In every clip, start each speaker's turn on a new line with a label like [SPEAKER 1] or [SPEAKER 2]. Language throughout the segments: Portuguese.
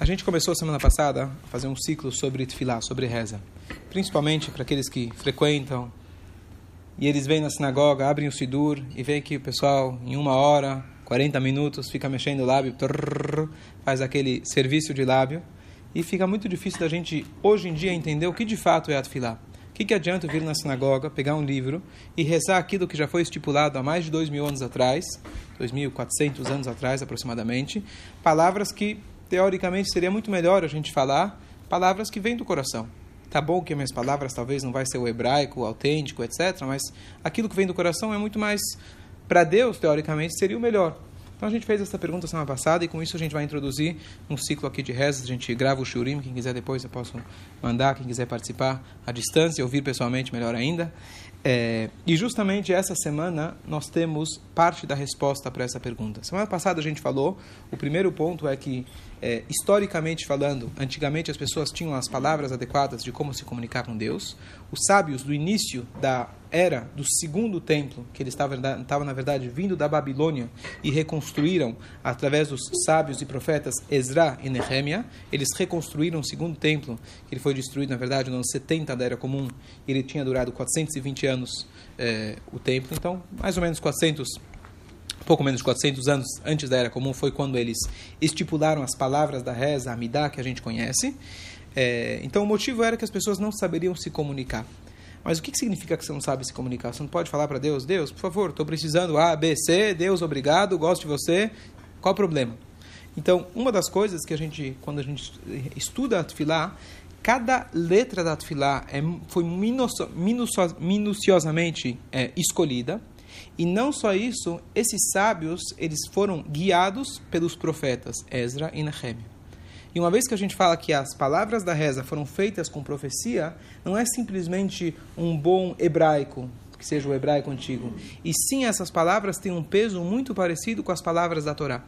[SPEAKER 1] A gente começou semana passada a fazer um ciclo sobre tefilá, sobre reza. Principalmente para aqueles que frequentam e eles vêm na sinagoga, abrem o sidur e veem que o pessoal, em uma hora, 40 minutos, fica mexendo o lábio, trrr, faz aquele serviço de lábio. E fica muito difícil da gente, hoje em dia, entender o que de fato é a tefilá. O que, que adianta vir na sinagoga, pegar um livro e rezar aquilo que já foi estipulado há mais de dois mil anos atrás, 2.400 anos atrás aproximadamente, palavras que teoricamente seria muito melhor a gente falar, palavras que vêm do coração. Tá bom que minhas palavras talvez não vai ser o hebraico, o autêntico, etc., mas aquilo que vem do coração é muito mais para Deus, teoricamente, seria o melhor. Então a gente fez essa pergunta semana passada e com isso a gente vai introduzir um ciclo aqui de rezas. A gente grava o shurim, quem quiser depois eu posso mandar, quem quiser participar à distância, ouvir pessoalmente, melhor ainda. É, e justamente essa semana nós temos parte da resposta para essa pergunta. Semana passada a gente falou, o primeiro ponto é que, é, historicamente falando, antigamente as pessoas tinham as palavras adequadas de como se comunicar com Deus. Os sábios do início da era do segundo templo, que eles estavam, na verdade vindo da Babilônia e reconstruíram através dos sábios e profetas Ezra e Nehemia, eles reconstruíram o segundo templo, que ele foi destruído na verdade no ano 70 da Era Comum, e ele tinha durado 420 anos é, o templo, então mais ou menos 400 pouco menos de 400 anos antes da Era Comum foi quando eles estipularam as palavras da reza, a Midah, que a gente conhece. É, então o motivo era que as pessoas não saberiam se comunicar. Mas o que significa que você não sabe se comunicar? Você não pode falar para Deus, Deus, por favor, estou precisando A, B, C, Deus, obrigado, gosto de você. Qual o problema? Então, uma das coisas que a gente, quando a gente estuda a Tfilá, cada letra da Tfilá é, foi minucio, minucio, minuciosamente é, escolhida. E não só isso, esses sábios, eles foram guiados pelos profetas Ezra e Nehemia. E uma vez que a gente fala que as palavras da reza foram feitas com profecia, não é simplesmente um bom hebraico, que seja o hebraico antigo, e sim essas palavras têm um peso muito parecido com as palavras da Torá.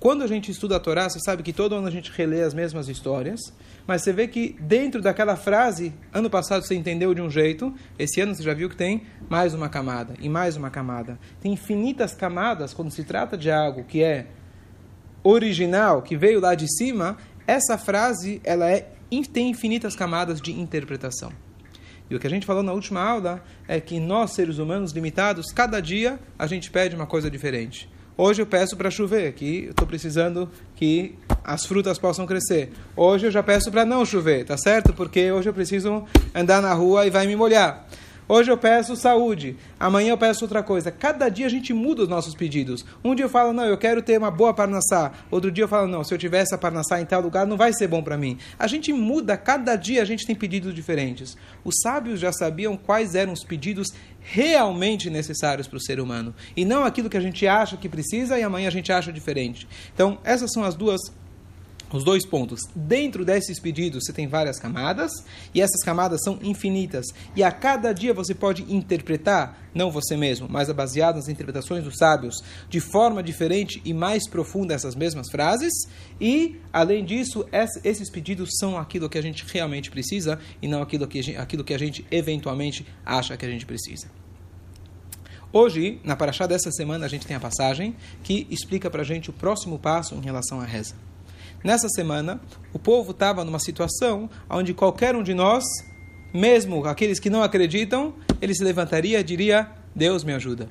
[SPEAKER 1] Quando a gente estuda a Torá, você sabe que todo ano a gente relê as mesmas histórias, mas você vê que dentro daquela frase, ano passado você entendeu de um jeito, esse ano você já viu que tem mais uma camada e mais uma camada. Tem infinitas camadas quando se trata de algo que é original, que veio lá de cima, essa frase ela é, tem infinitas camadas de interpretação. E o que a gente falou na última aula é que nós, seres humanos limitados, cada dia a gente pede uma coisa diferente. Hoje eu peço para chover, que eu estou precisando que as frutas possam crescer. Hoje eu já peço para não chover, tá certo? Porque hoje eu preciso andar na rua e vai me molhar. Hoje eu peço saúde, amanhã eu peço outra coisa. Cada dia a gente muda os nossos pedidos. Um dia eu falo, não, eu quero ter uma boa parnassá. Outro dia eu falo, não, se eu tiver essa parnassá em tal lugar, não vai ser bom para mim. A gente muda, cada dia a gente tem pedidos diferentes. Os sábios já sabiam quais eram os pedidos realmente necessários para o ser humano. E não aquilo que a gente acha que precisa e amanhã a gente acha diferente. Então, essas são as duas os dois pontos. Dentro desses pedidos você tem várias camadas e essas camadas são infinitas. E a cada dia você pode interpretar, não você mesmo, mas baseado nas interpretações dos sábios, de forma diferente e mais profunda essas mesmas frases. E, além disso, esses pedidos são aquilo que a gente realmente precisa e não aquilo que a gente, aquilo que a gente eventualmente acha que a gente precisa. Hoje, na Paraxá dessa semana, a gente tem a passagem que explica para a gente o próximo passo em relação à reza. Nessa semana, o povo estava numa situação onde qualquer um de nós, mesmo aqueles que não acreditam, ele se levantaria e diria: Deus me ajuda.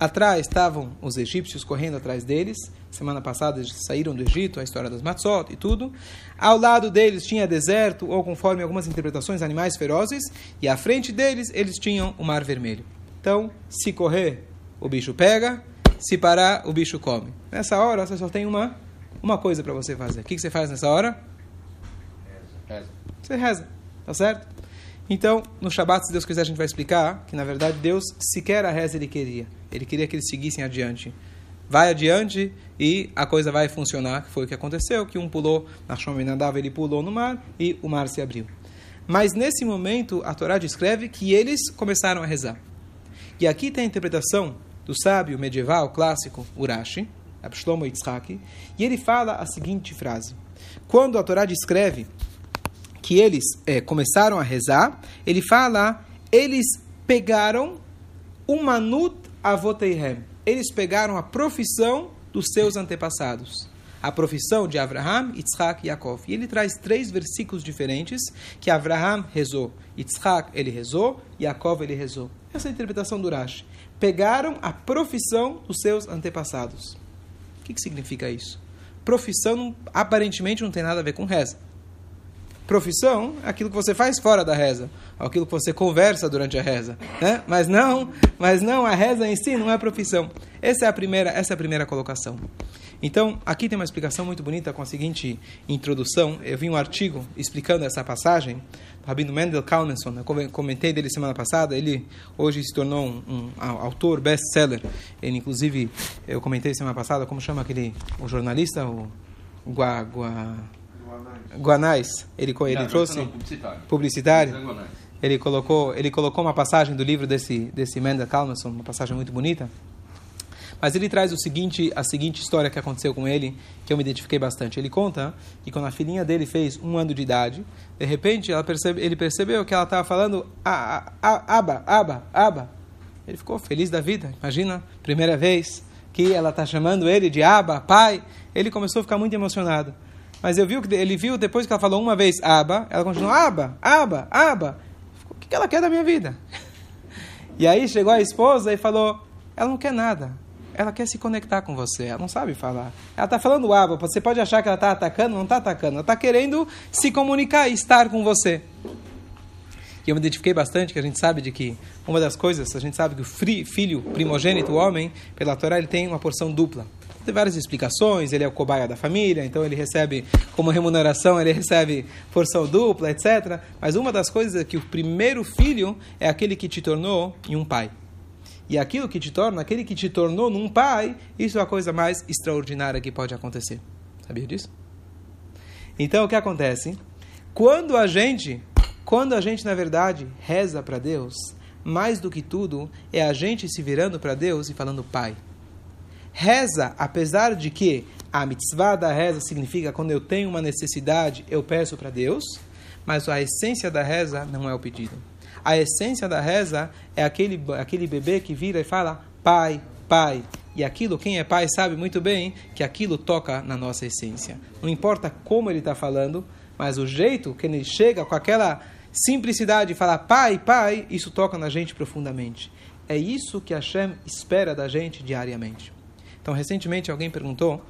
[SPEAKER 1] Atrás estavam os egípcios correndo atrás deles. Semana passada eles saíram do Egito, a história das Matzot e tudo. Ao lado deles tinha deserto, ou conforme algumas interpretações, animais ferozes. E à frente deles eles tinham o Mar Vermelho. Então, se correr, o bicho pega. Se parar, o bicho come. Nessa hora, você só tem uma uma coisa para você fazer. O que, que você faz nessa hora?
[SPEAKER 2] Reza.
[SPEAKER 1] Você reza, tá certo? Então, no Shabat, se Deus quiser, a gente vai explicar que, na verdade, Deus sequer a reza ele queria. Ele queria que eles seguissem adiante. Vai adiante e a coisa vai funcionar, que foi o que aconteceu, que um pulou na Shomenadav, ele pulou no mar e o mar se abriu. Mas nesse momento, a Torá descreve que eles começaram a rezar. E aqui tem a interpretação do sábio medieval clássico Urashi, Abshlomo Yitzhak, e ele fala a seguinte frase. Quando a Torá descreve que eles é, começaram a rezar, ele fala, eles pegaram o manut avoteihem. Eles pegaram a profissão dos seus antepassados. a profissão de Abraham, Yitzhak e Yaakov. E ele traz três versículos diferentes que Abraham rezou, Yitzhak ele rezou, Yaakov ele rezou. Essa é a interpretação do Rashi. Pegaram a profissão dos seus antepassados. O que, que significa isso? Profissão aparentemente não tem nada a ver com reza. Profissão é aquilo que você faz fora da reza, aquilo que você conversa durante a reza, né? Mas não, mas não a reza em si não é profissão. Essa é a primeira, essa é a primeira colocação. Então, aqui tem uma explicação muito bonita com a seguinte introdução. Eu vi um artigo explicando essa passagem do Rabino Mendel Kalmanson, eu comentei dele semana passada, ele hoje se tornou um, um autor best-seller. Ele, inclusive, eu comentei semana passada, como chama aquele o jornalista, o Gua, Gua, Guanais. Ele, ele não, trouxe não, publicitário. publicitário. Ele colocou, ele colocou uma passagem do livro desse, desse Mendel Kalmanson, uma passagem muito bonita. Mas ele traz o seguinte, a seguinte história que aconteceu com ele, que eu me identifiquei bastante. Ele conta que quando a filhinha dele fez um ano de idade, de repente percebe, ele percebeu que ela estava falando aba, aba, aba. Ele ficou feliz da vida. Imagina, primeira vez que ela está chamando ele de aba, pai. Ele começou a ficar muito emocionado. Mas eu vi que ele viu depois que ela falou uma vez aba, ela continuou aba, aba, aba. O que ela quer da minha vida? E aí chegou a esposa e falou: ela não quer nada ela quer se conectar com você, ela não sabe falar. Ela está falando aba, você pode achar que ela está atacando, não está atacando, ela está querendo se comunicar e estar com você. E eu me identifiquei bastante, que a gente sabe de que uma das coisas, a gente sabe que o filho primogênito, o homem, pela Torá, ele tem uma porção dupla. Tem várias explicações, ele é o cobaia da família, então ele recebe, como remuneração, ele recebe porção dupla, etc. Mas uma das coisas é que o primeiro filho é aquele que te tornou em um pai. E aquilo que te torna, aquele que te tornou num pai, isso é a coisa mais extraordinária que pode acontecer. Sabia disso? Então o que acontece? Quando a gente, quando a gente na verdade reza para Deus, mais do que tudo é a gente se virando para Deus e falando Pai. Reza, apesar de que a mitzvah da reza significa quando eu tenho uma necessidade, eu peço para Deus, mas a essência da reza não é o pedido. A essência da reza é aquele, aquele bebê que vira e fala pai, pai. E aquilo, quem é pai sabe muito bem que aquilo toca na nossa essência. Não importa como ele está falando, mas o jeito que ele chega com aquela simplicidade de falar pai, pai, isso toca na gente profundamente. É isso que Hashem espera da gente diariamente. Então, recentemente alguém perguntou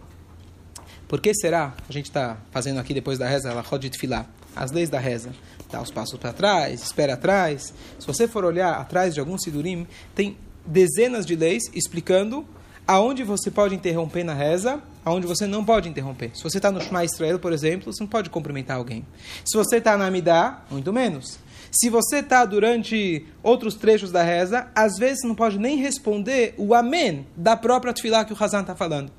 [SPEAKER 1] por que será, a gente está fazendo aqui depois da reza, ela rodit filar, as leis da reza dá os passos para trás, espera atrás. Se você for olhar atrás de algum sidurim, tem dezenas de leis explicando aonde você pode interromper na reza, aonde você não pode interromper. Se você está no Shema Israel, por exemplo, você não pode cumprimentar alguém. Se você está na Amidá, muito menos. Se você está durante outros trechos da reza, às vezes você não pode nem responder o amém da própria tefilá que o Hazan está falando.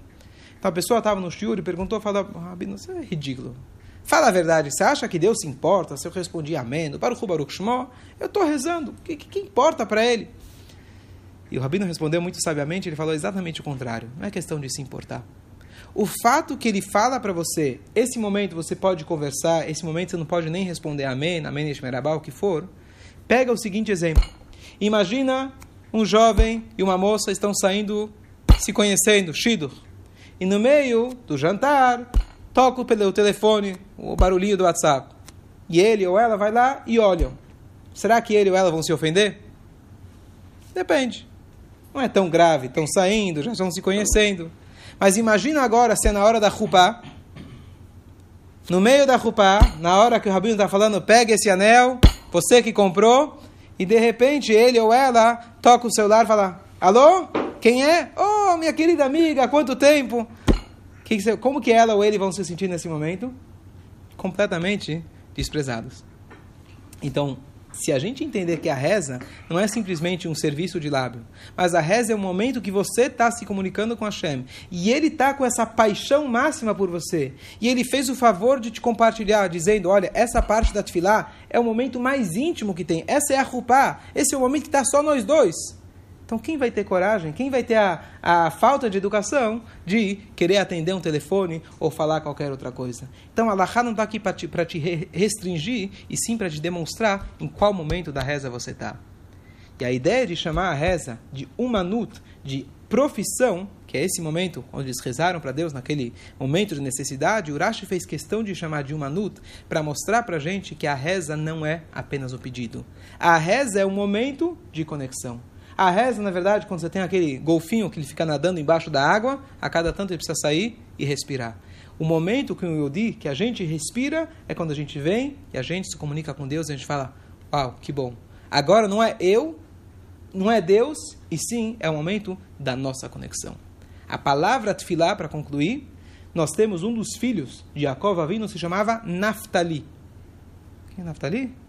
[SPEAKER 1] Então a pessoa estava no shiur e perguntou, falou, Rabino, isso é ridículo. Fala a verdade, você acha que Deus se importa se eu respondi amém? Para o Baruch Shmo, eu estou rezando, o que, que, que importa para ele? E o Rabino respondeu muito sabiamente, ele falou exatamente o contrário, não é questão de se importar. O fato que ele fala para você, esse momento você pode conversar, esse momento você não pode nem responder amém, amém, esmerabá, o que for, pega o seguinte exemplo. Imagina um jovem e uma moça estão saindo, se conhecendo, shidur. E no meio do jantar, toco pelo telefone o barulhinho do WhatsApp. E ele ou ela vai lá e olham. Será que ele ou ela vão se ofender? Depende. Não é tão grave, estão saindo, já estão se conhecendo. Mas imagina agora se é na hora da rupá, no meio da rupá, na hora que o rabino está falando, pega esse anel, você que comprou, e de repente ele ou ela toca o celular e fala, alô? Quem é? Oh, minha querida amiga, quanto tempo? Que, como que ela ou ele vão se sentir nesse momento? Completamente desprezados. Então, se a gente entender que a reza não é simplesmente um serviço de lábio, mas a reza é o momento que você está se comunicando com Hashem, e ele está com essa paixão máxima por você, e ele fez o favor de te compartilhar, dizendo, olha, essa parte da tefilá é o momento mais íntimo que tem, essa é a rupá, esse é o momento que está só nós dois. Então, quem vai ter coragem, quem vai ter a, a falta de educação de querer atender um telefone ou falar qualquer outra coisa? Então, a não está aqui para te, te restringir, e sim para te demonstrar em qual momento da reza você está. E a ideia de chamar a reza de uma nut, de profissão, que é esse momento onde eles rezaram para Deus naquele momento de necessidade, Urashi fez questão de chamar de Umanut para mostrar para a gente que a reza não é apenas o pedido. A reza é um momento de conexão. A reza, na verdade, quando você tem aquele golfinho que ele fica nadando embaixo da água, a cada tanto ele precisa sair e respirar. O momento que o Yodi, que a gente respira, é quando a gente vem e a gente se comunica com Deus e a gente fala: Uau, que bom. Agora não é eu, não é Deus, e sim é o momento da nossa conexão. A palavra tefilá, para concluir, nós temos um dos filhos de Jacob Avinu, se chamava Naftali. Quem é Naftali?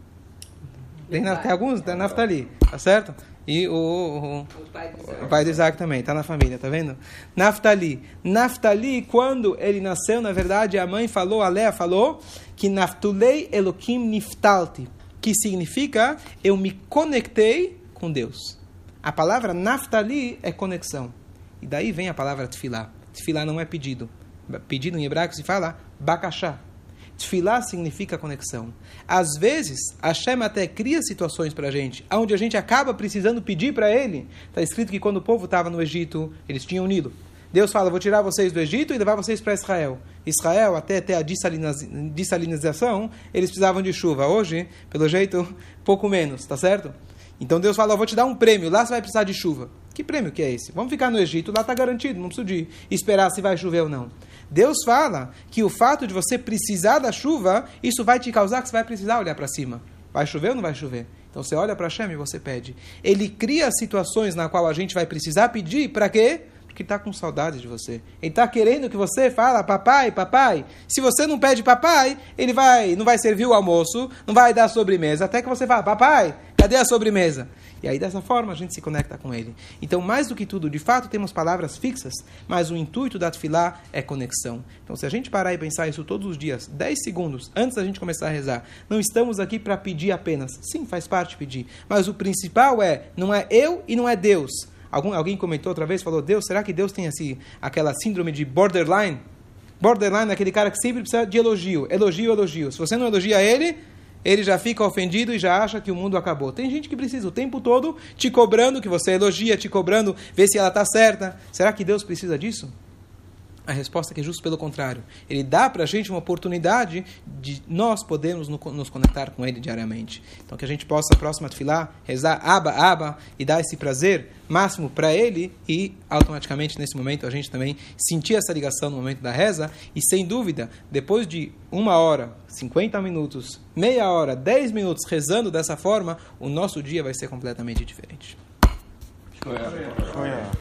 [SPEAKER 1] Tem, tem alguns, tem Naftali, tá certo? E o, o, o, pai, o pai de Isaac também, está na família, tá vendo? Naftali. Naftali, quando ele nasceu, na verdade, a mãe falou, a Lea falou, que Naftulei Elohim Niftalti, que significa eu me conectei com Deus. A palavra Naftali é conexão. E daí vem a palavra Tfilá. Tfilá não é pedido. Pedido em hebraico se fala bakashá. Tfilá significa conexão. Às vezes, Hashem até cria situações para a gente, onde a gente acaba precisando pedir para ele. Está escrito que quando o povo estava no Egito, eles tinham unido. Deus fala: Vou tirar vocês do Egito e levar vocês para Israel. Israel, até ter a dessalinização, eles precisavam de chuva. Hoje, pelo jeito, pouco menos, tá certo? Então Deus fala: Vou te dar um prêmio, lá você vai precisar de chuva. Que prêmio que é esse? Vamos ficar no Egito, lá está garantido, não preciso de esperar se vai chover ou não. Deus fala que o fato de você precisar da chuva, isso vai te causar que você vai precisar olhar para cima. Vai chover ou não vai chover? Então você olha para Hashem e você pede. Ele cria situações na qual a gente vai precisar pedir para quê? Porque está com saudade de você. Ele está querendo que você fala, papai, papai. Se você não pede papai, ele vai, não vai servir o almoço, não vai dar sobremesa, até que você fala, papai, cadê a sobremesa? E aí, dessa forma, a gente se conecta com ele. Então, mais do que tudo, de fato, temos palavras fixas, mas o intuito da tefilá é conexão. Então, se a gente parar e pensar isso todos os dias, 10 segundos antes da gente começar a rezar, não estamos aqui para pedir apenas. Sim, faz parte pedir. Mas o principal é, não é eu e não é Deus. Algum, alguém comentou outra vez, falou, Deus, será que Deus tem assim, aquela síndrome de borderline? Borderline é aquele cara que sempre precisa de elogio. Elogio, elogio. Se você não elogia ele, ele já fica ofendido e já acha que o mundo acabou. Tem gente que precisa o tempo todo te cobrando, que você elogia, te cobrando, ver se ela está certa. Será que Deus precisa disso? A resposta é que é justo pelo contrário. Ele dá para a gente uma oportunidade de nós podermos nos conectar com Ele diariamente. Então que a gente possa, próxima tefilá, rezar aba, aba e dar esse prazer máximo para Ele e automaticamente nesse momento a gente também sentir essa ligação no momento da reza e sem dúvida, depois de uma hora, 50 minutos, meia hora, 10 minutos rezando dessa forma, o nosso dia vai ser completamente diferente.